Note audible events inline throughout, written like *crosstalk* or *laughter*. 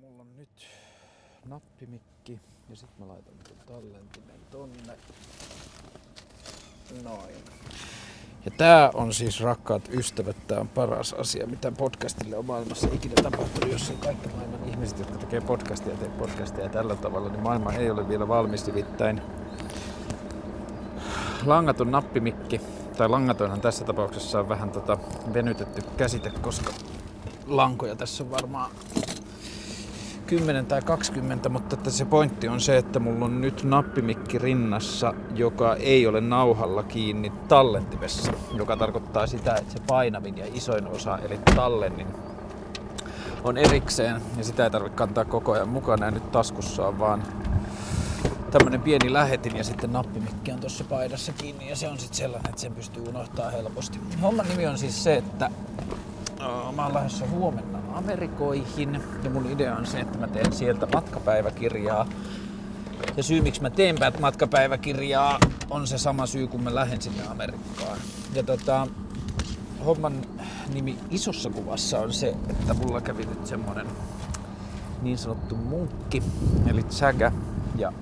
mulla on nyt nappimikki ja sit mä laitan ton tallentimen tonne. Noin. Ja tää on siis rakkaat ystävät, tää on paras asia, mitä podcastille on maailmassa ikinä tapahtunut, jos ei kaikki maailman ihmiset, jotka tekee podcastia tekee podcastia tällä tavalla, niin maailma ei ole vielä valmis nimittäin. Langaton nappimikki, tai langatonhan tässä tapauksessa on vähän tota venytetty käsite, koska lankoja tässä on varmaan 10 tai 20, mutta että se pointti on se, että mulla on nyt nappimikki rinnassa, joka ei ole nauhalla kiinni tallentimessa, joka tarkoittaa sitä, että se painavin ja isoin osa, eli tallennin, on erikseen. Ja sitä ei tarvitse kantaa koko ajan mukana. Ja nyt taskussa on vaan tämmönen pieni lähetin ja sitten nappimikki on tuossa paidassa kiinni. Ja se on sitten sellainen, että sen pystyy unohtaa helposti. Homman nimi on siis se, että mä oon lähdössä huomenna Amerikoihin ja mun idea on se, että mä teen sieltä matkapäiväkirjaa. Ja syy miksi mä teen matkapäiväkirjaa on se sama syy kun mä lähden sinne Amerikkaan. Ja tota, homman nimi isossa kuvassa on se, että mulla kävi nyt semmonen niin sanottu munkki, eli tsägä. Ja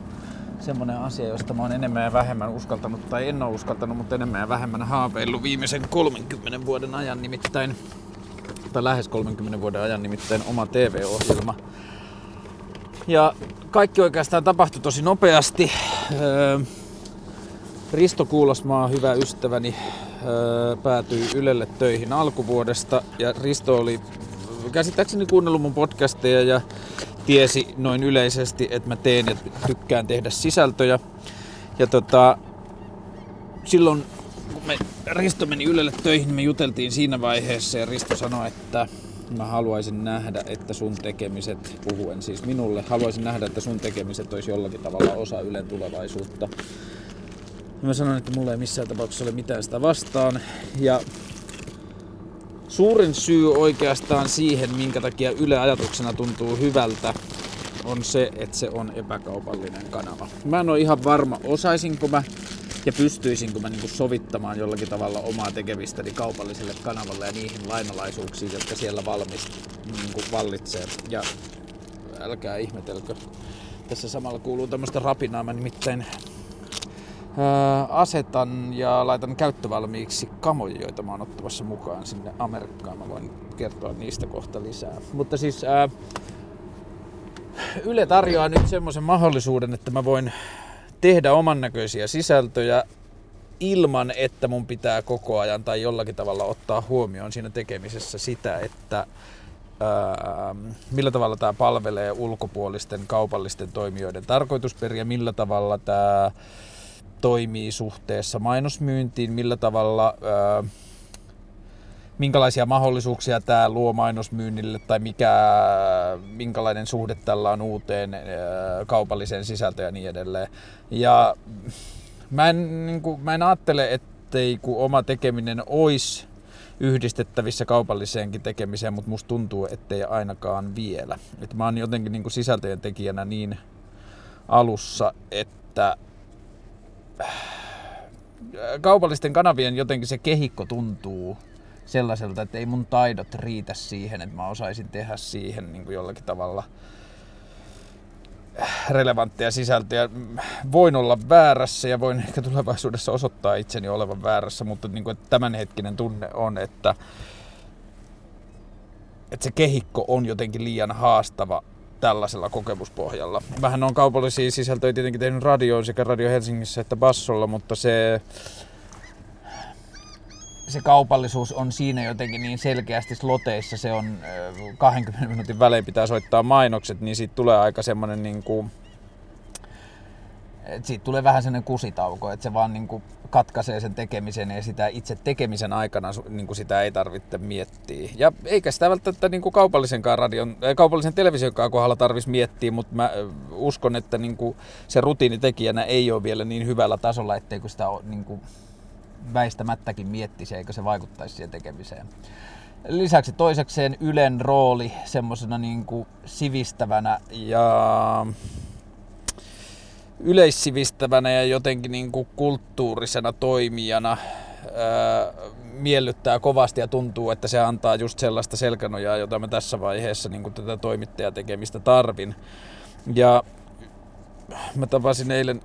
semmonen asia, josta mä oon enemmän ja vähemmän uskaltanut, tai en ole uskaltanut, mutta enemmän ja vähemmän haaveillut viimeisen 30 vuoden ajan, nimittäin tai lähes 30 vuoden ajan nimittäin oma TV-ohjelma. Ja kaikki oikeastaan tapahtui tosi nopeasti. Risto Kuulasmaa, hyvä ystäväni, päätyi Ylelle töihin alkuvuodesta ja Risto oli käsittääkseni kuunnellut mun podcasteja ja tiesi noin yleisesti, että mä teen ja tykkään tehdä sisältöjä. Ja tota, silloin me Risto meni Ylelle töihin, me juteltiin siinä vaiheessa ja Risto sanoi, että mä haluaisin nähdä, että sun tekemiset, puhuen siis minulle, haluaisin nähdä, että sun tekemiset olisi jollakin tavalla osa Ylen tulevaisuutta. Mä sanoin, että mulla ei missään tapauksessa ole mitään sitä vastaan. Ja suurin syy oikeastaan siihen, minkä takia Yle ajatuksena tuntuu hyvältä, on se, että se on epäkaupallinen kanava. Mä en ole ihan varma, osaisinko mä ja pystyisinkö mä niinku sovittamaan jollakin tavalla omaa tekevistäni kaupalliselle kanavalle ja niihin lainalaisuuksiin, jotka siellä valmist, niinku vallitsee. Ja älkää ihmetelkö. Tässä samalla kuuluu tämmöistä rapinaa. Mä nimittäin ää, asetan ja laitan käyttövalmiiksi kamoja, joita mä oon ottamassa mukaan sinne Amerikkaan. Mä voin kertoa niistä kohta lisää. Mutta siis ää, Yle tarjoaa nyt semmoisen mahdollisuuden, että mä voin tehdä oman näköisiä sisältöjä ilman, että mun pitää koko ajan tai jollakin tavalla ottaa huomioon siinä tekemisessä sitä, että millä tavalla tämä palvelee ulkopuolisten kaupallisten toimijoiden tarkoitusperiä, millä tavalla tämä toimii suhteessa mainosmyyntiin, millä tavalla ää, minkälaisia mahdollisuuksia tämä luo mainosmyynnille tai mikä, minkälainen suhde tällä on uuteen kaupalliseen sisältöön ja niin edelleen. Ja mä en, niin kuin, mä en ajattele, ettei kun oma tekeminen olisi yhdistettävissä kaupalliseenkin tekemiseen, mutta musta tuntuu, ettei ainakaan vielä. Et mä oon jotenkin niin kuin sisältöjen tekijänä niin alussa, että kaupallisten kanavien jotenkin se kehikko tuntuu sellaiselta, että ei mun taidot riitä siihen, että mä osaisin tehdä siihen niin kuin jollakin tavalla relevantteja sisältöjä. Voin olla väärässä ja voin ehkä tulevaisuudessa osoittaa itseni olevan väärässä, mutta niin kuin, että tämänhetkinen tunne on, että, että se kehikko on jotenkin liian haastava tällaisella kokemuspohjalla. Vähän on kaupallisia sisältöjä tietenkin tehnyt radioon sekä Radio Helsingissä että Bassolla, mutta se se kaupallisuus on siinä jotenkin niin selkeästi sloteissa, se on 20 minuutin välein pitää soittaa mainokset, niin siitä tulee aika semmoinen niin kuin, että siitä tulee vähän sellainen kusitauko, että se vaan niin kuin katkaisee sen tekemisen ja sitä itse tekemisen aikana niin kuin sitä ei tarvitse miettiä. Ja eikä sitä välttämättä niin kuin kaupallisenkaan radion, kaupallisen televisionkaan kohdalla tarvitsisi miettiä, mutta mä uskon, että niin kuin se rutiinitekijänä ei ole vielä niin hyvällä tasolla, etteikö sitä ole niin kuin väistämättäkin miettisi, eikö se vaikuttaisi siihen tekemiseen. Lisäksi toisekseen Ylen rooli semmoisena niin kuin sivistävänä ja yleissivistävänä ja jotenkin niin kuin kulttuurisena toimijana ää, miellyttää kovasti ja tuntuu, että se antaa just sellaista selkänojaa, jota mä tässä vaiheessa niin tätä toimittajatekemistä tarvin. Ja mä tapasin eilen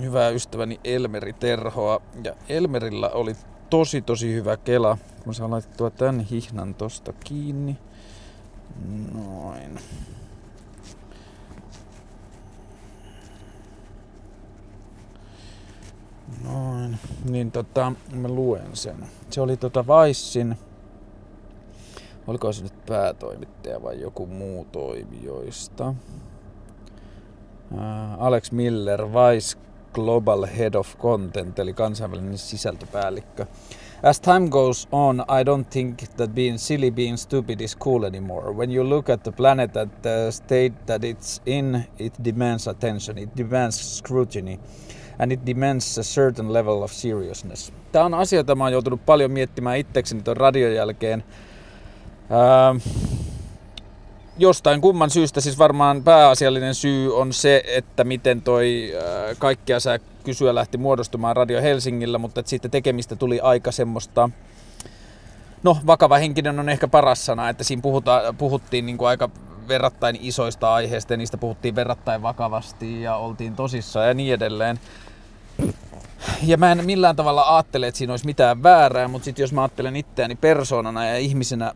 hyvää ystäväni Elmeri Terhoa ja Elmerillä oli tosi tosi hyvä kela. Mä saan laitettua tän hihnan tosta kiinni. Noin. Noin. Niin tota, mä luen sen. Se oli tota Vaissin, oliko se nyt päätoimittaja vai joku muu toimijoista. Alex Miller, Vice Global Head of Content, eli kansainvälinen sisältöpäällikkö. As time goes on, I don't think that being silly, being stupid is cool anymore. When you look at the planet at the state that it's in, it demands attention, it demands scrutiny, and it demands a certain level of seriousness. Tämä on asia, jota mä oon joutunut paljon miettimään itsekseni tuon radion jälkeen. Ähm, jostain kumman syystä siis varmaan pääasiallinen syy on se, että miten toi äh, kaikkea sä kysyä lähti muodostumaan Radio Helsingillä, mutta että siitä tekemistä tuli aika semmoista, no vakava henkinen on ehkä paras sana, että siinä puhuta, puhuttiin niin kuin aika verrattain isoista aiheista ja niistä puhuttiin verrattain vakavasti ja oltiin tosissaan ja niin edelleen. Ja mä en millään tavalla ajattele, että siinä olisi mitään väärää, mutta sitten jos mä ajattelen itseäni persoonana ja ihmisenä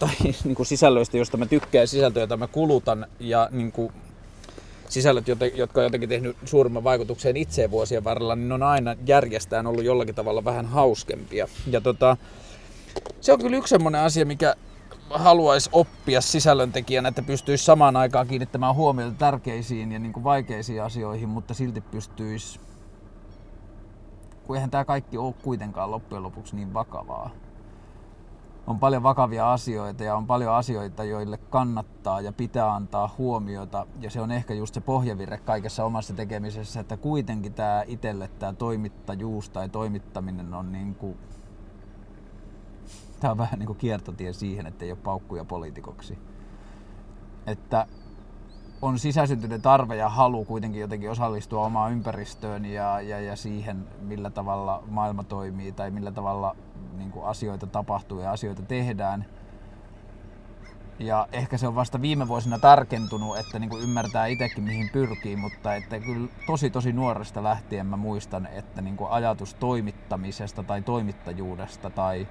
tai *laughs* niin kuin sisällöistä, josta mä tykkään, sisältöjä, joita mä kulutan ja niin kuin sisällöt, jotka on jotenkin tehnyt suurimman vaikutuksen itseen vuosien varrella, niin ne on aina järjestään ollut jollakin tavalla vähän hauskempia. Ja tota, se on kyllä yksi semmoinen asia, mikä haluaisi oppia sisällöntekijänä, että pystyisi samaan aikaan kiinnittämään huomiota tärkeisiin ja niin kuin vaikeisiin asioihin, mutta silti pystyisi, kun eihän tämä kaikki ole kuitenkaan loppujen lopuksi niin vakavaa on paljon vakavia asioita ja on paljon asioita, joille kannattaa ja pitää antaa huomiota. Ja se on ehkä just se pohjavire kaikessa omassa tekemisessä, että kuitenkin tämä itselle tämä toimittajuus tai toimittaminen on niin kuin, tämä on vähän niin kuin kiertotie siihen, että ei ole paukkuja poliitikoksi. Että on sisäsyntyinen tarve ja halu kuitenkin jotenkin osallistua omaan ympäristöön ja, ja, ja siihen, millä tavalla maailma toimii tai millä tavalla niin kuin asioita tapahtuu ja asioita tehdään. Ja ehkä se on vasta viime vuosina tarkentunut, että niin kuin ymmärtää itsekin mihin pyrkii, mutta että kyllä tosi tosi nuoresta lähtien mä muistan, että niin kuin ajatus toimittamisesta tai toimittajuudesta tai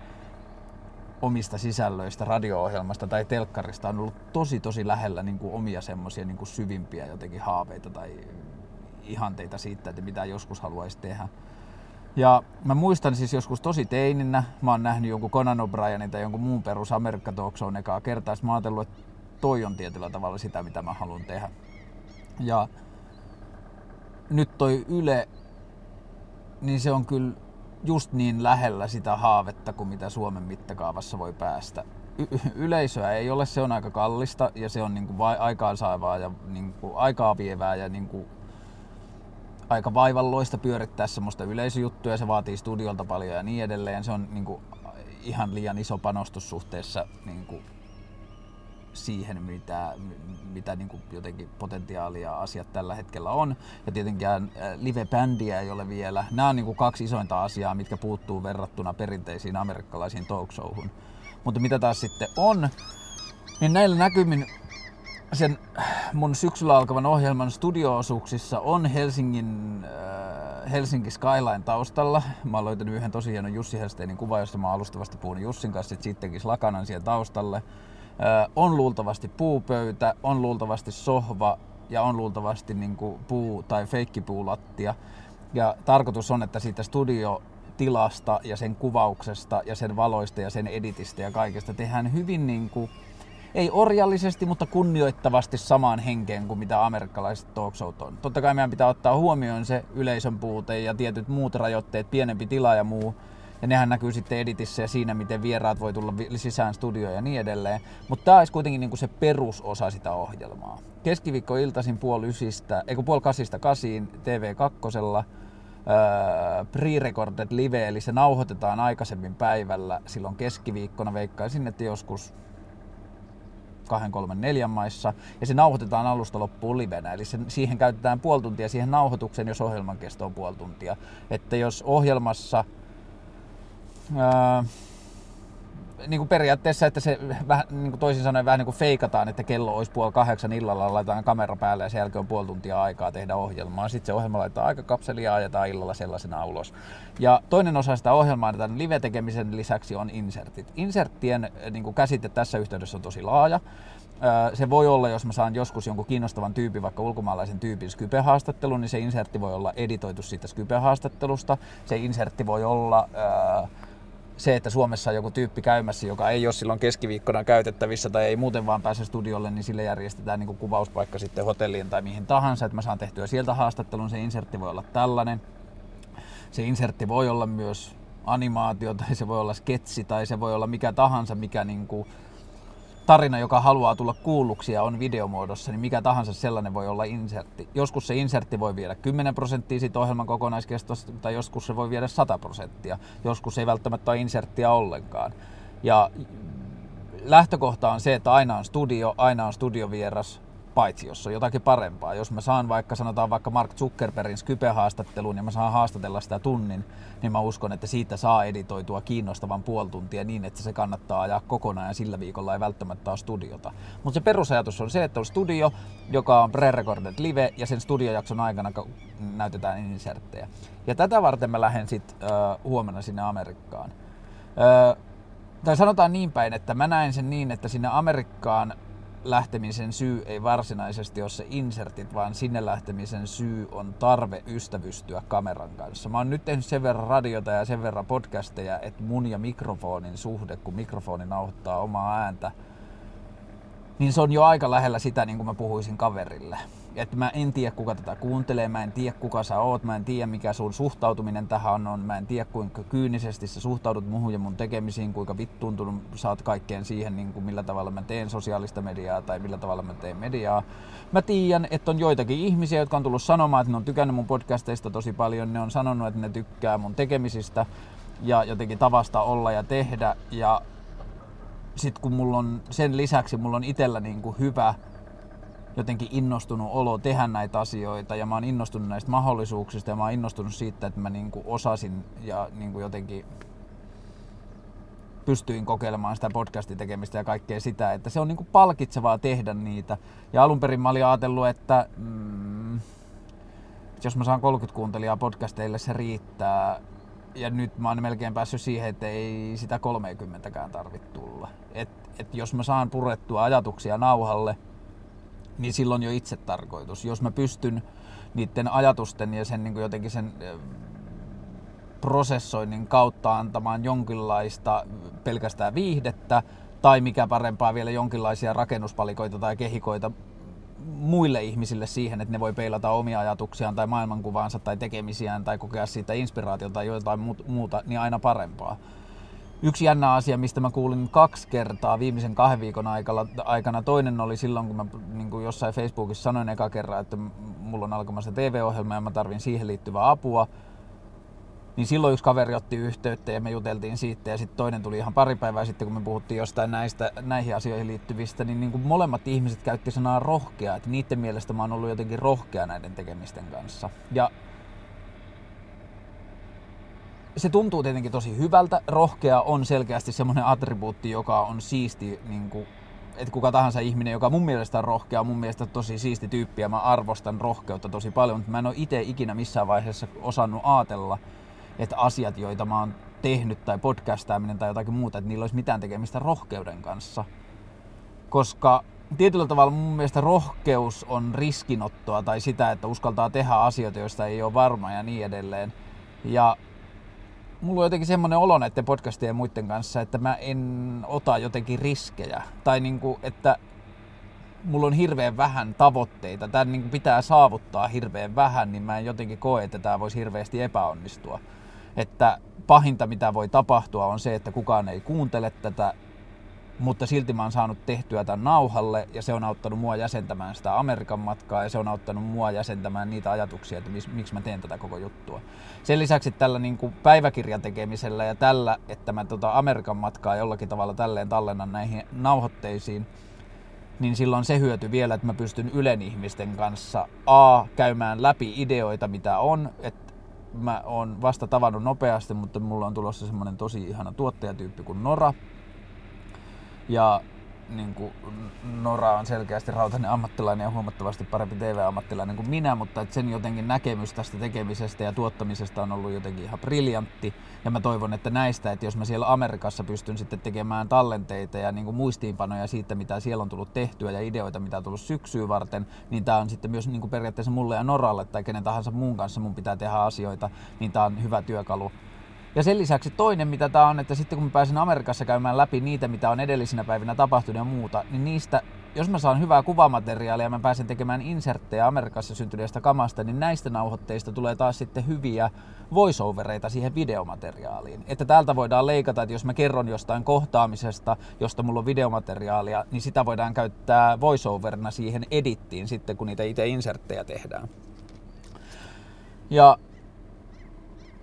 omista sisällöistä, radio-ohjelmasta tai telkkarista on ollut tosi tosi lähellä niin kuin omia semmoisia niin syvimpiä jotenkin haaveita tai ihanteita siitä, että mitä joskus haluaisi tehdä. Ja mä muistan siis joskus tosi teininä, mä oon nähnyt jonkun Conan O'Brienin tai jonkun muun perus Amerikka Talk Shown ekaa kertaa, mä ajatellut, että toi on tietyllä tavalla sitä, mitä mä haluan tehdä. Ja nyt toi Yle, niin se on kyllä just niin lähellä sitä haavetta kuin mitä Suomen mittakaavassa voi päästä. Y- yleisöä ei ole, se on aika kallista ja se on niin kuin aikaansaavaa ja niin kuin aikaa vievää ja niin kuin aika vaivalloista pyörittää semmoista yleisöjuttuja, se vaatii studiolta paljon ja niin edelleen. Se on niin kuin, ihan liian iso panostus suhteessa niin kuin, siihen, mitä, mitä niin kuin jotenkin potentiaalia asiat tällä hetkellä on. Ja tietenkään live-bändiä ei ole vielä. Nämä on niin kuin kaksi isointa asiaa, mitkä puuttuu verrattuna perinteisiin amerikkalaisiin talk showhun. Mutta mitä taas sitten on, niin näillä näkymin sen mun syksyllä alkavan ohjelman studioosuuksissa on Helsingin, äh, Helsinki Skyline taustalla. Mä oon löytänyt yhden tosi hienon Jussi Helsteinin kuva, josta mä alustavasti puhunut Jussin kanssa, että sittenkin lakanan siihen taustalle. On luultavasti puupöytä, on luultavasti sohva ja on luultavasti niin kuin puu- tai feikkipuulattia. Ja tarkoitus on, että siitä studio tilasta ja sen kuvauksesta ja sen valoista ja sen editistä ja kaikesta tehdään hyvin niin kuin ei orjallisesti, mutta kunnioittavasti samaan henkeen kuin mitä amerikkalaiset talk on. Totta kai meidän pitää ottaa huomioon se yleisön puute ja tietyt muut rajoitteet, pienempi tila ja muu. Ja nehän näkyy sitten editissä ja siinä, miten vieraat voi tulla sisään studioon ja niin edelleen. Mutta tämä olisi kuitenkin niinku se perusosa sitä ohjelmaa. Keskiviikko iltaisin puoli ysistä, eikö puoli kasista kasiin TV2 pre-recorded live, eli se nauhoitetaan aikaisemmin päivällä silloin keskiviikkona, veikkaisin, että joskus kahden, kolmen, neljän maissa, ja se nauhoitetaan alusta loppuun livenä, eli se, siihen käytetään puoli tuntia siihen nauhoitukseen, jos ohjelman kesto on puoli tuntia. Että jos ohjelmassa Niin kuin periaatteessa, että se vähän, niin kuin toisin sanoen vähän niin kuin feikataan, että kello olisi puoli kahdeksan illalla, laitetaan kamera päälle ja sen jälkeen on puoli tuntia aikaa tehdä ohjelmaa. Sitten se ohjelma laitetaan aikakapseli ja ajetaan illalla sellaisena ulos. Ja toinen osa sitä ohjelmaa tämän live-tekemisen lisäksi on insertit. Inserttien niin kuin käsite tässä yhteydessä on tosi laaja. Se voi olla, jos mä saan joskus jonkun kiinnostavan tyypin, vaikka ulkomaalaisen tyypin Skype-haastattelun, niin se insertti voi olla editoitu siitä Skype-haastattelusta. Se insertti voi olla se, että Suomessa on joku tyyppi käymässä, joka ei ole silloin keskiviikkona käytettävissä tai ei muuten vaan pääse studiolle, niin sille järjestetään niin kuin kuvauspaikka sitten hotelliin tai mihin tahansa, että mä saan tehtyä sieltä haastattelun. Se insertti voi olla tällainen. Se insertti voi olla myös animaatio tai se voi olla sketsi tai se voi olla mikä tahansa, mikä niin kuin tarina, joka haluaa tulla kuulluksi ja on videomuodossa, niin mikä tahansa sellainen voi olla insertti. Joskus se insertti voi viedä 10 prosenttia siitä ohjelman kokonaiskestosta, tai joskus se voi viedä 100 prosenttia. Joskus ei välttämättä ole inserttiä ollenkaan. Ja lähtökohta on se, että aina on studio, aina on studiovieras, paitsi jos on jotakin parempaa. Jos mä saan vaikka, sanotaan vaikka Mark Zuckerbergin Skype-haastatteluun ja mä saan haastatella sitä tunnin, niin mä uskon, että siitä saa editoitua kiinnostavan puoli tuntia niin, että se kannattaa ajaa kokonaan ja sillä viikolla ei välttämättä ole studiota. Mutta se perusajatus on se, että on studio, joka on pre-recorded live ja sen studiojakson aikana näytetään inserttejä. Ja tätä varten mä lähden sitten huomenna sinne Amerikkaan. Uh, tai sanotaan niin päin, että mä näen sen niin, että sinne Amerikkaan lähtemisen syy ei varsinaisesti ole se insertit, vaan sinne lähtemisen syy on tarve ystävystyä kameran kanssa. Mä oon nyt tehnyt sen verran radiota ja sen verran podcasteja, että mun ja mikrofonin suhde, kun mikrofoni nauhoittaa omaa ääntä, niin se on jo aika lähellä sitä, niin kuin mä puhuisin kaverille. Että mä en tiedä kuka tätä kuuntelee, mä en tiedä kuka sä oot, mä en tiedä mikä sun suhtautuminen tähän on, mä en tiedä kuinka kyynisesti sä suhtaudut muhun ja mun tekemisiin, kuinka vittuuntunut sä oot kaikkeen siihen, niin kuin millä tavalla mä teen sosiaalista mediaa tai millä tavalla mä teen mediaa. Mä tiedän, että on joitakin ihmisiä, jotka on tullut sanomaan, että ne on tykännyt mun podcasteista tosi paljon, ne on sanonut, että ne tykkää mun tekemisistä ja jotenkin tavasta olla ja tehdä. Ja sitten kun mulla on sen lisäksi mulla on itsellä niin kuin hyvä jotenkin innostunut olo tehdä näitä asioita ja mä oon innostunut näistä mahdollisuuksista ja mä oon innostunut siitä, että mä niin kuin osasin ja niin kuin jotenkin pystyin kokeilemaan sitä podcastin tekemistä ja kaikkea sitä, että se on niin kuin palkitsevaa tehdä niitä. Ja alun perin mä olin ajatellut, että mm, jos mä saan 30 kuuntelijaa podcasteille, se riittää. Ja nyt mä oon melkein päässyt siihen, että ei sitä 30kään tarvitse tulla. Et, et jos mä saan purettua ajatuksia nauhalle – niin silloin jo itse tarkoitus. Jos mä pystyn niiden ajatusten ja sen niin kuin jotenkin sen prosessoinnin kautta antamaan jonkinlaista pelkästään viihdettä tai mikä parempaa vielä jonkinlaisia rakennuspalikoita tai kehikoita muille ihmisille siihen, että ne voi peilata omia ajatuksiaan tai maailmankuvaansa tai tekemisiään tai kokea siitä inspiraatiota tai jotain muuta, niin aina parempaa. Yksi jännä asia, mistä mä kuulin kaksi kertaa viimeisen kahden viikon aikana, toinen oli silloin, kun mä niin kuin jossain Facebookissa sanoin eka kerran, että mulla on alkamassa TV-ohjelma ja mä tarvin siihen liittyvää apua. Niin silloin yksi kaveri otti yhteyttä ja me juteltiin siitä ja sitten toinen tuli ihan pari päivää sitten, kun me puhuttiin jostain näistä, näihin asioihin liittyvistä, niin, niin kuin molemmat ihmiset käytti sanaa rohkea, että niiden mielestä mä oon ollut jotenkin rohkea näiden tekemisten kanssa. Ja se tuntuu tietenkin tosi hyvältä. Rohkea on selkeästi semmoinen attribuutti, joka on siisti, niin kuin, että kuka tahansa ihminen, joka mun mielestä on rohkea, on mun mielestä tosi siisti tyyppi ja mä arvostan rohkeutta tosi paljon, mutta mä en ole itse ikinä missään vaiheessa osannut ajatella, että asiat, joita mä oon tehnyt tai podcastaaminen tai jotakin muuta, että niillä olisi mitään tekemistä rohkeuden kanssa. Koska tietyllä tavalla mun mielestä rohkeus on riskinottoa tai sitä, että uskaltaa tehdä asioita, joista ei ole varma ja niin edelleen. Ja mulla on jotenkin semmoinen olo näiden podcastien ja muiden kanssa, että mä en ota jotenkin riskejä. Tai niinku, että mulla on hirveän vähän tavoitteita. Tämä niinku pitää saavuttaa hirveän vähän, niin mä en jotenkin koe, että tämä voisi hirveästi epäonnistua. Että pahinta mitä voi tapahtua on se, että kukaan ei kuuntele tätä mutta silti mä oon saanut tehtyä tämän nauhalle ja se on auttanut mua jäsentämään sitä Amerikan matkaa ja se on auttanut mua jäsentämään niitä ajatuksia, että miksi mä teen tätä koko juttua. Sen lisäksi tällä niin kuin päiväkirjan tekemisellä ja tällä, että mä tota Amerikan matkaa jollakin tavalla tälleen tallennan näihin nauhoitteisiin, niin silloin se hyöty vielä, että mä pystyn Ylen ihmisten kanssa A, käymään läpi ideoita, mitä on, että mä oon vasta tavannut nopeasti, mutta mulla on tulossa semmonen tosi ihana tuottajatyyppi kuin Nora. Ja niin kuin Nora on selkeästi rautainen ammattilainen ja huomattavasti parempi TV-ammattilainen kuin minä, mutta että sen jotenkin näkemys tästä tekemisestä ja tuottamisesta on ollut jotenkin ihan briljantti. Ja mä toivon, että näistä, että jos mä siellä Amerikassa pystyn sitten tekemään tallenteita ja niin kuin muistiinpanoja siitä, mitä siellä on tullut tehtyä ja ideoita, mitä on tullut syksyä varten, niin tämä on sitten myös niin kuin periaatteessa mulle ja Noralle tai kenen tahansa muun kanssa mun pitää tehdä asioita, niin tämä on hyvä työkalu ja sen lisäksi toinen, mitä tämä on, että sitten kun mä pääsen Amerikassa käymään läpi niitä, mitä on edellisinä päivinä tapahtunut ja muuta, niin niistä, jos mä saan hyvää kuvamateriaalia ja mä pääsen tekemään inserttejä Amerikassa syntyneestä kamasta, niin näistä nauhoitteista tulee taas sitten hyviä voiceovereita siihen videomateriaaliin. Että täältä voidaan leikata, että jos mä kerron jostain kohtaamisesta, josta mulla on videomateriaalia, niin sitä voidaan käyttää voiceoverina siihen edittiin sitten, kun niitä itse inserttejä tehdään. Ja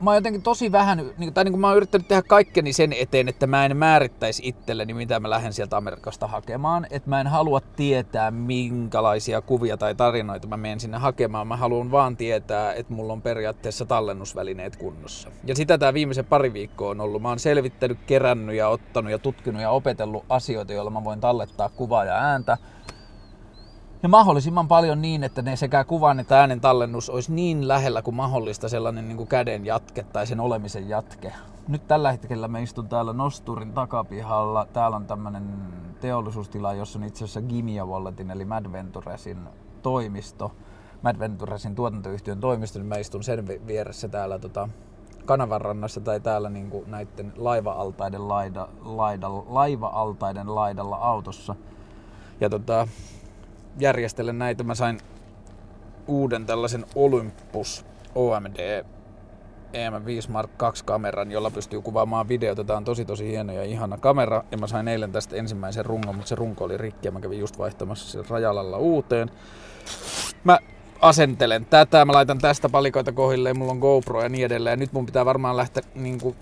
mä oon jotenkin tosi vähän, niin, tai niin kuin mä oon yrittänyt tehdä kaikkeni sen eteen, että mä en määrittäisi itselleni, mitä mä lähden sieltä Amerikasta hakemaan. Että mä en halua tietää, minkälaisia kuvia tai tarinoita mä menen sinne hakemaan. Mä haluan vaan tietää, että mulla on periaatteessa tallennusvälineet kunnossa. Ja sitä tämä viimeisen pari viikkoa on ollut. Mä oon selvittänyt, kerännyt ja ottanut ja tutkinut ja opetellut asioita, joilla mä voin tallettaa kuvaa ja ääntä ja mahdollisimman paljon niin, että ne sekä kuvan että äänen tallennus olisi niin lähellä kuin mahdollista sellainen niin kuin käden jatke tai sen olemisen jatke. Nyt tällä hetkellä me istun täällä Nosturin takapihalla. Täällä on tämmönen teollisuustila, jossa on itse asiassa Gimia Walletin eli Madventuresin toimisto. Madventuresin tuotantoyhtiön toimisto, niin mä istun sen vieressä täällä tota, kanavanrannassa tai täällä niin kuin näiden laiva-altaiden, laida, laida, laiva-altaiden laidalla autossa. Ja tota, järjestelen näitä. Mä sain uuden tällaisen Olympus OMD EM5 Mark 2 kameran, jolla pystyy kuvaamaan videota. Tämä on tosi tosi hieno ja ihana kamera. Ja mä sain eilen tästä ensimmäisen rungon, mutta se runko oli rikki ja mä kävin just vaihtamassa sen rajalalla uuteen. Mä asentelen tätä, mä laitan tästä palikoita kohilleen, mulla on GoPro ja niin edelleen. Nyt mun pitää varmaan lähteä niin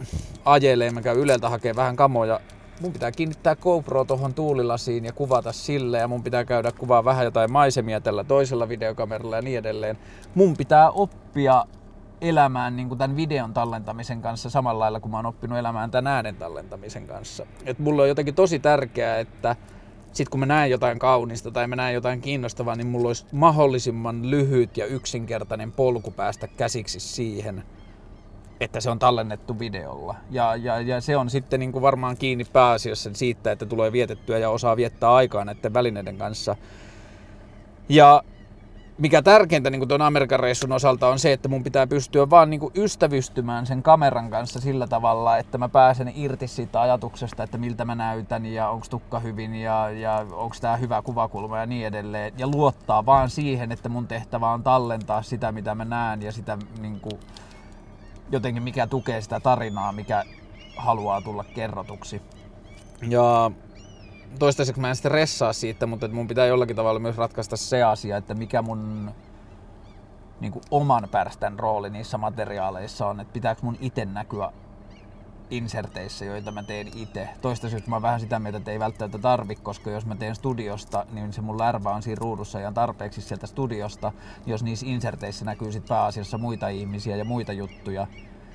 ajeleen, mä käyn Yleltä hakemaan vähän kamoja mun pitää kiinnittää GoPro tuohon tuulilasiin ja kuvata sille ja mun pitää käydä kuvaa vähän jotain maisemia tällä toisella videokameralla ja niin edelleen. Mun pitää oppia elämään niin kuin tämän videon tallentamisen kanssa samalla lailla kuin mä oon oppinut elämään tämän äänen tallentamisen kanssa. Et mulla on jotenkin tosi tärkeää, että sit kun mä näen jotain kaunista tai mä näen jotain kiinnostavaa, niin mulla olisi mahdollisimman lyhyt ja yksinkertainen polku päästä käsiksi siihen, että se on tallennettu videolla. Ja, ja, ja se on sitten niin kuin varmaan kiinni pääasiassa siitä, että tulee vietettyä ja osaa viettää aikaa näiden välineiden kanssa. Ja mikä tärkeintä niin tuon Amerikan reissun osalta on se, että mun pitää pystyä vaan niin ystävystymään sen kameran kanssa sillä tavalla, että mä pääsen irti siitä ajatuksesta, että miltä mä näytän ja onko tukka hyvin ja, ja onko tämä hyvä kuvakulma ja niin edelleen. Ja luottaa vaan siihen, että mun tehtävä on tallentaa sitä, mitä mä näen ja sitä niin kuin, jotenkin mikä tukee sitä tarinaa, mikä haluaa tulla kerrotuksi. Ja toistaiseksi mä en stressaa siitä, mutta mun pitää jollakin tavalla myös ratkaista se asia, että mikä mun niin kuin oman pärstän rooli niissä materiaaleissa on, että pitääkö mun itse näkyä inserteissä, joita mä teen itse. Toistaiseksi mä vähän sitä mieltä, että ei välttämättä tarvi, koska jos mä teen studiosta, niin se mun lärvä on siinä ruudussa ja tarpeeksi sieltä studiosta. Jos niissä inserteissä näkyy sit pääasiassa muita ihmisiä ja muita juttuja,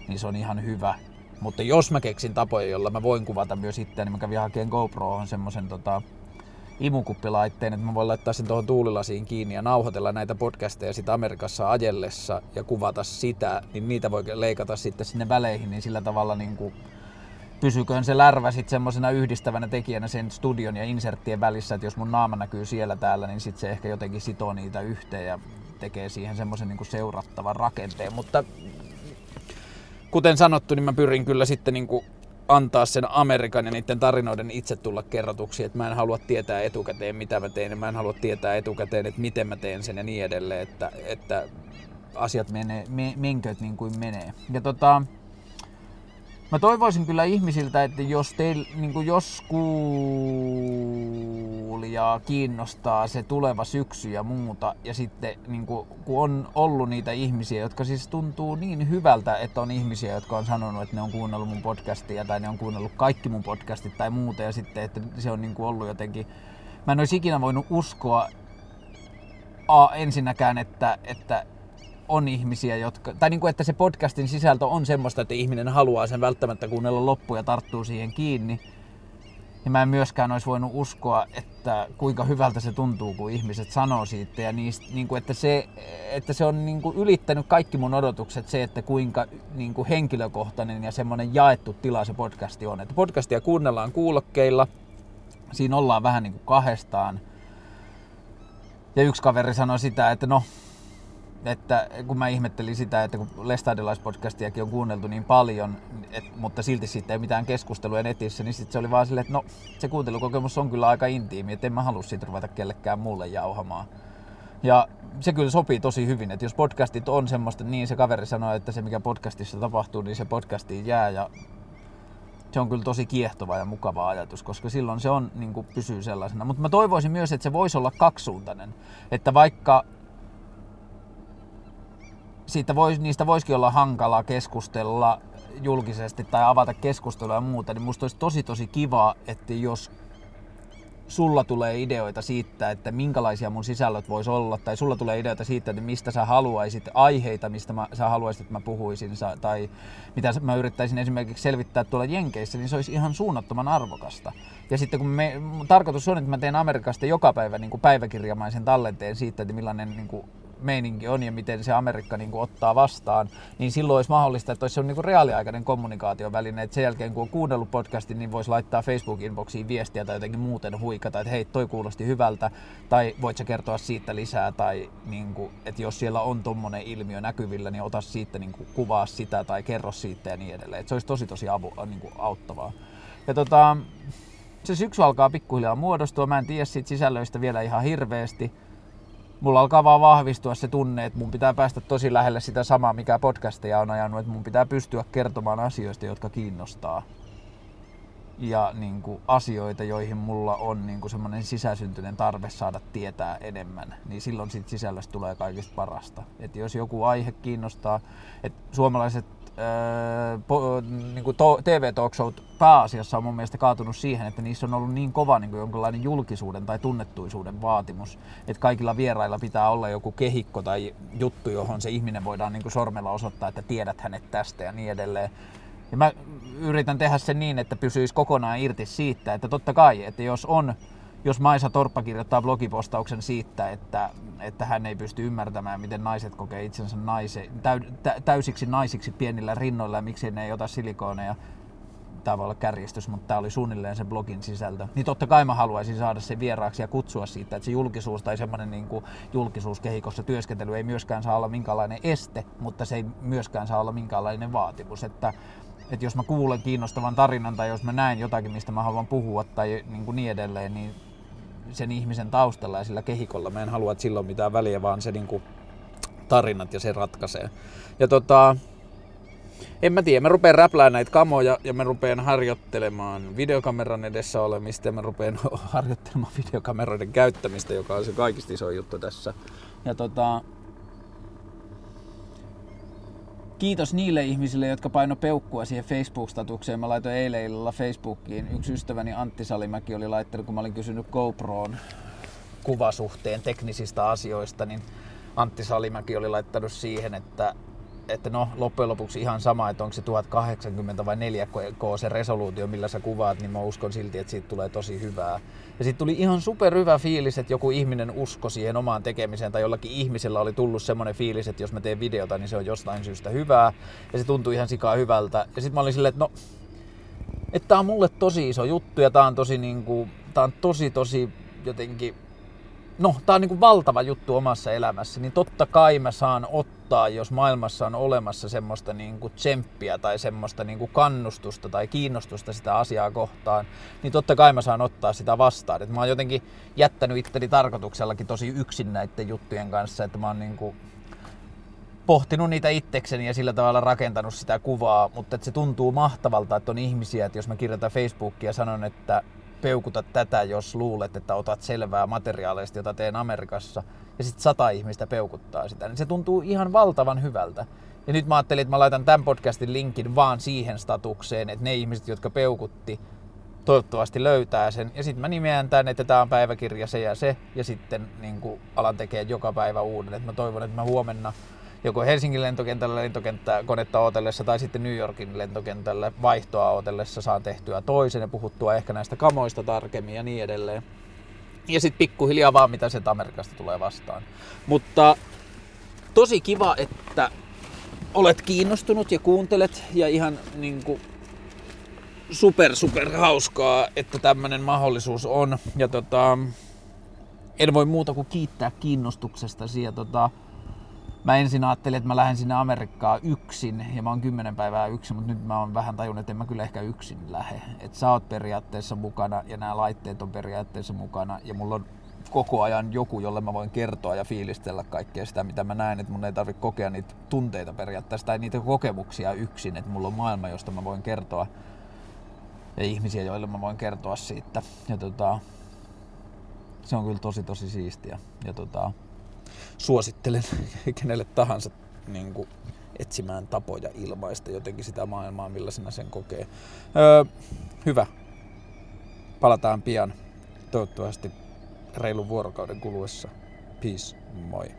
niin se on ihan hyvä. Mutta jos mä keksin tapoja, joilla mä voin kuvata myös itseäni, niin mä kävin hakemaan GoProon semmoisen tota, imukuppilaitteen, että mä voin laittaa sen tuohon tuulilasiin kiinni ja nauhoitella näitä podcasteja sitten Amerikassa ajellessa ja kuvata sitä, niin niitä voi leikata sitten sinne väleihin, niin sillä tavalla niin kuin pysyköön se lärvä sitten semmoisena yhdistävänä tekijänä sen studion ja inserttien välissä, että jos mun naama näkyy siellä täällä, niin sitten se ehkä jotenkin sitoo niitä yhteen ja tekee siihen semmoisen niin seurattavan rakenteen, mutta kuten sanottu, niin mä pyrin kyllä sitten niin kuin antaa sen Amerikan ja niiden tarinoiden itse tulla kerrotuksi, että mä en halua tietää etukäteen, mitä mä teen, ja mä en halua tietää etukäteen, että miten mä teen sen ja niin edelleen, että, että asiat menee, me, menkööt niin kuin menee. Ja tota, Mä toivoisin kyllä ihmisiltä, että jos, teil, niin kuin jos kuulijaa kiinnostaa se tuleva syksy ja muuta, ja sitten niin kuin, kun on ollut niitä ihmisiä, jotka siis tuntuu niin hyvältä, että on ihmisiä, jotka on sanonut, että ne on kuunnellut mun podcastia tai ne on kuunnellut kaikki mun podcastit tai muuta, ja sitten, että se on niin kuin ollut jotenkin... Mä en olisi ikinä voinut uskoa a, ensinnäkään, että, että on ihmisiä, jotka, tai niin kuin, että se podcastin sisältö on semmoista, että ihminen haluaa sen välttämättä kuunnella loppuun ja tarttuu siihen kiinni. Ja mä en myöskään olisi voinut uskoa, että kuinka hyvältä se tuntuu, kun ihmiset sanoo siitä. Ja niistä, niin kuin, että, se, että se on niin kuin ylittänyt kaikki mun odotukset se, että kuinka niin kuin henkilökohtainen ja semmoinen jaettu tila se podcasti on. Että podcastia kuunnellaan kuulokkeilla. Siinä ollaan vähän niin kuin kahdestaan. Ja yksi kaveri sanoi sitä, että no, että kun mä ihmettelin sitä, että kun Lestadiolaispodcastiakin on kuunneltu niin paljon, et, mutta silti siitä ei mitään keskustelua netissä, niin sitten se oli vaan silleen, että no se kuuntelukokemus on kyllä aika intiimi, että en mä halua siitä ruveta kellekään muulle jauhamaan. Ja se kyllä sopii tosi hyvin, että jos podcastit on semmoista, niin se kaveri sanoi, että se mikä podcastissa tapahtuu, niin se podcastiin jää ja se on kyllä tosi kiehtova ja mukava ajatus, koska silloin se on, niin kuin, pysyy sellaisena. Mutta mä toivoisin myös, että se voisi olla kaksisuuntainen. Että vaikka siitä vois, niistä voisikin olla hankala keskustella julkisesti tai avata keskustelua ja muuta, niin musta olisi tosi tosi kiva, että jos sulla tulee ideoita siitä, että minkälaisia mun sisällöt vois olla, tai sulla tulee ideoita siitä, että mistä sä haluaisit, aiheita, mistä mä, sä haluaisit, että mä puhuisin, tai mitä mä yrittäisin esimerkiksi selvittää tuolla Jenkeissä, niin se olisi ihan suunnattoman arvokasta. Ja sitten kun me, tarkoitus on, että mä teen Amerikasta joka päivä niin kuin päiväkirjamaisen tallenteen siitä, että millainen niin kuin meininki on ja miten se Amerikka niin kuin ottaa vastaan, niin silloin olisi mahdollista, että olisi niin kuin reaaliaikainen kommunikaation väline, että sen jälkeen kun on kuunnellut podcastin, niin voisi laittaa Facebook-inboxiin viestiä tai jotenkin muuten huikata, että hei, toi kuulosti hyvältä, tai voit sä kertoa siitä lisää, tai niin kuin, että jos siellä on tommonen ilmiö näkyvillä, niin ota siitä niin kuin, kuvaa sitä tai kerro siitä ja niin edelleen. Että se olisi tosi tosi avu, niin kuin auttavaa. Ja tota, se syksy alkaa pikkuhiljaa muodostua, mä en tiedä siitä sisällöistä vielä ihan hirveästi, mulla alkaa vaan vahvistua se tunne, että mun pitää päästä tosi lähelle sitä samaa, mikä podcasteja on ajanut, että mun pitää pystyä kertomaan asioista, jotka kiinnostaa. Ja niin kuin, asioita, joihin mulla on niin kuin, semmoinen sisäsyntyinen tarve saada tietää enemmän, niin silloin siitä sisällöstä tulee kaikista parasta. että jos joku aihe kiinnostaa, että suomalaiset niin to, TV Talk Show pääasiassa on mun mielestä kaatunut siihen, että niissä on ollut niin kova niin kuin jonkinlainen julkisuuden tai tunnettuisuuden vaatimus, että kaikilla vierailla pitää olla joku kehikko tai juttu, johon se ihminen voidaan niin kuin sormella osoittaa, että tiedät hänet tästä ja niin edelleen. Ja mä yritän tehdä sen niin, että pysyisi kokonaan irti siitä, että totta kai, että jos on jos Maisa Torppa kirjoittaa blogipostauksen siitä, että, että hän ei pysty ymmärtämään, miten naiset kokee itsensä naise, täy, tä, täysiksi naisiksi pienillä rinnoilla ja miksi ne ei ota silikooneja, tämä voi olla kärjistys, mutta tämä oli suunnilleen se blogin sisältö. Niin totta kai mä haluaisin saada sen vieraaksi ja kutsua siitä, että se julkisuus tai semmoinen niin kuin julkisuuskehikossa työskentely ei myöskään saa olla minkäänlainen este, mutta se ei myöskään saa olla minkäänlainen vaatimus. Että, että jos mä kuulen kiinnostavan tarinan tai jos mä näen jotakin, mistä mä haluan puhua tai niin, kuin niin edelleen, niin sen ihmisen taustalla ja sillä kehikolla. Mä en halua, että sillä on mitään väliä, vaan se niinku tarinat ja se ratkaisee. Ja tota, en mä tiedä, mä rupeen räplään näitä kamoja ja mä rupeen harjoittelemaan videokameran edessä olemista ja mä rupeen *laughs* harjoittelemaan videokameroiden käyttämistä, joka on se kaikista iso juttu tässä. Ja tota, kiitos niille ihmisille, jotka paino peukkua siihen Facebook-statukseen. Mä laitoin eilen illalla Facebookiin. Yksi ystäväni Antti Salimäki oli laittanut, kun mä olin kysynyt GoProon kuvasuhteen teknisistä asioista, niin Antti Salimäki oli laittanut siihen, että että no loppujen lopuksi ihan sama, että onko se 1080 vai 4K se resoluutio, millä sä kuvaat, niin mä uskon silti, että siitä tulee tosi hyvää. Ja sitten tuli ihan super hyvä fiilis, että joku ihminen usko siihen omaan tekemiseen, tai jollakin ihmisellä oli tullut semmoinen fiilis, että jos mä teen videota, niin se on jostain syystä hyvää, ja se tuntui ihan sikaa hyvältä. Ja sitten mä olin silleen, että no, että tää on mulle tosi iso juttu, ja tää on tosi niinku, tää on tosi tosi jotenkin no, tää on niinku valtava juttu omassa elämässä, niin totta kai mä saan ottaa, jos maailmassa on olemassa semmoista niinku tsemppiä tai semmoista niinku kannustusta tai kiinnostusta sitä asiaa kohtaan, niin totta kai mä saan ottaa sitä vastaan. Et mä oon jotenkin jättänyt itteni tarkoituksellakin tosi yksin näiden juttujen kanssa, että mä oon niinku pohtinut niitä itsekseni ja sillä tavalla rakentanut sitä kuvaa, mutta että se tuntuu mahtavalta, että on ihmisiä, että jos mä kirjoitan Facebookia ja sanon, että peukuta tätä, jos luulet, että otat selvää materiaaleista, jota teen Amerikassa, ja sitten sata ihmistä peukuttaa sitä, niin se tuntuu ihan valtavan hyvältä. Ja nyt mä ajattelin, että mä laitan tämän podcastin linkin vaan siihen statukseen, että ne ihmiset, jotka peukutti, toivottavasti löytää sen. Ja sitten mä nimeän tänne, että tämä on päiväkirja se ja se, ja sitten niin alan tekee joka päivä uuden. Et mä toivon, että mä huomenna joko Helsingin lentokentällä lentokenttä konetta otellessa tai sitten New Yorkin lentokentällä vaihtoa otellessa saan tehtyä toisen ja puhuttua ehkä näistä kamoista tarkemmin ja niin edelleen. Ja sitten pikkuhiljaa vaan mitä se Amerikasta tulee vastaan. Mutta tosi kiva, että olet kiinnostunut ja kuuntelet ja ihan niin kuin super super hauskaa, että tämmöinen mahdollisuus on. Ja tota, en voi muuta kuin kiittää kiinnostuksesta. Ja tota, mä ensin ajattelin, että mä lähden sinne Amerikkaan yksin ja mä oon kymmenen päivää yksin, mutta nyt mä oon vähän tajunnut, että en mä kyllä ehkä yksin lähde. Että sä oot periaatteessa mukana ja nämä laitteet on periaatteessa mukana ja mulla on koko ajan joku, jolle mä voin kertoa ja fiilistellä kaikkea sitä, mitä mä näen, että mun ei tarvitse kokea niitä tunteita periaatteessa tai niitä kokemuksia yksin, että mulla on maailma, josta mä voin kertoa ja ihmisiä, joille mä voin kertoa siitä. Ja tota, se on kyllä tosi tosi siistiä. Ja tota, suosittelen *laughs* kenelle tahansa niin kuin, etsimään tapoja ilmaista jotenkin sitä maailmaa, millaisena sen kokee. Öö, hyvä. Palataan pian. Toivottavasti reilun vuorokauden kuluessa. Peace. Moi.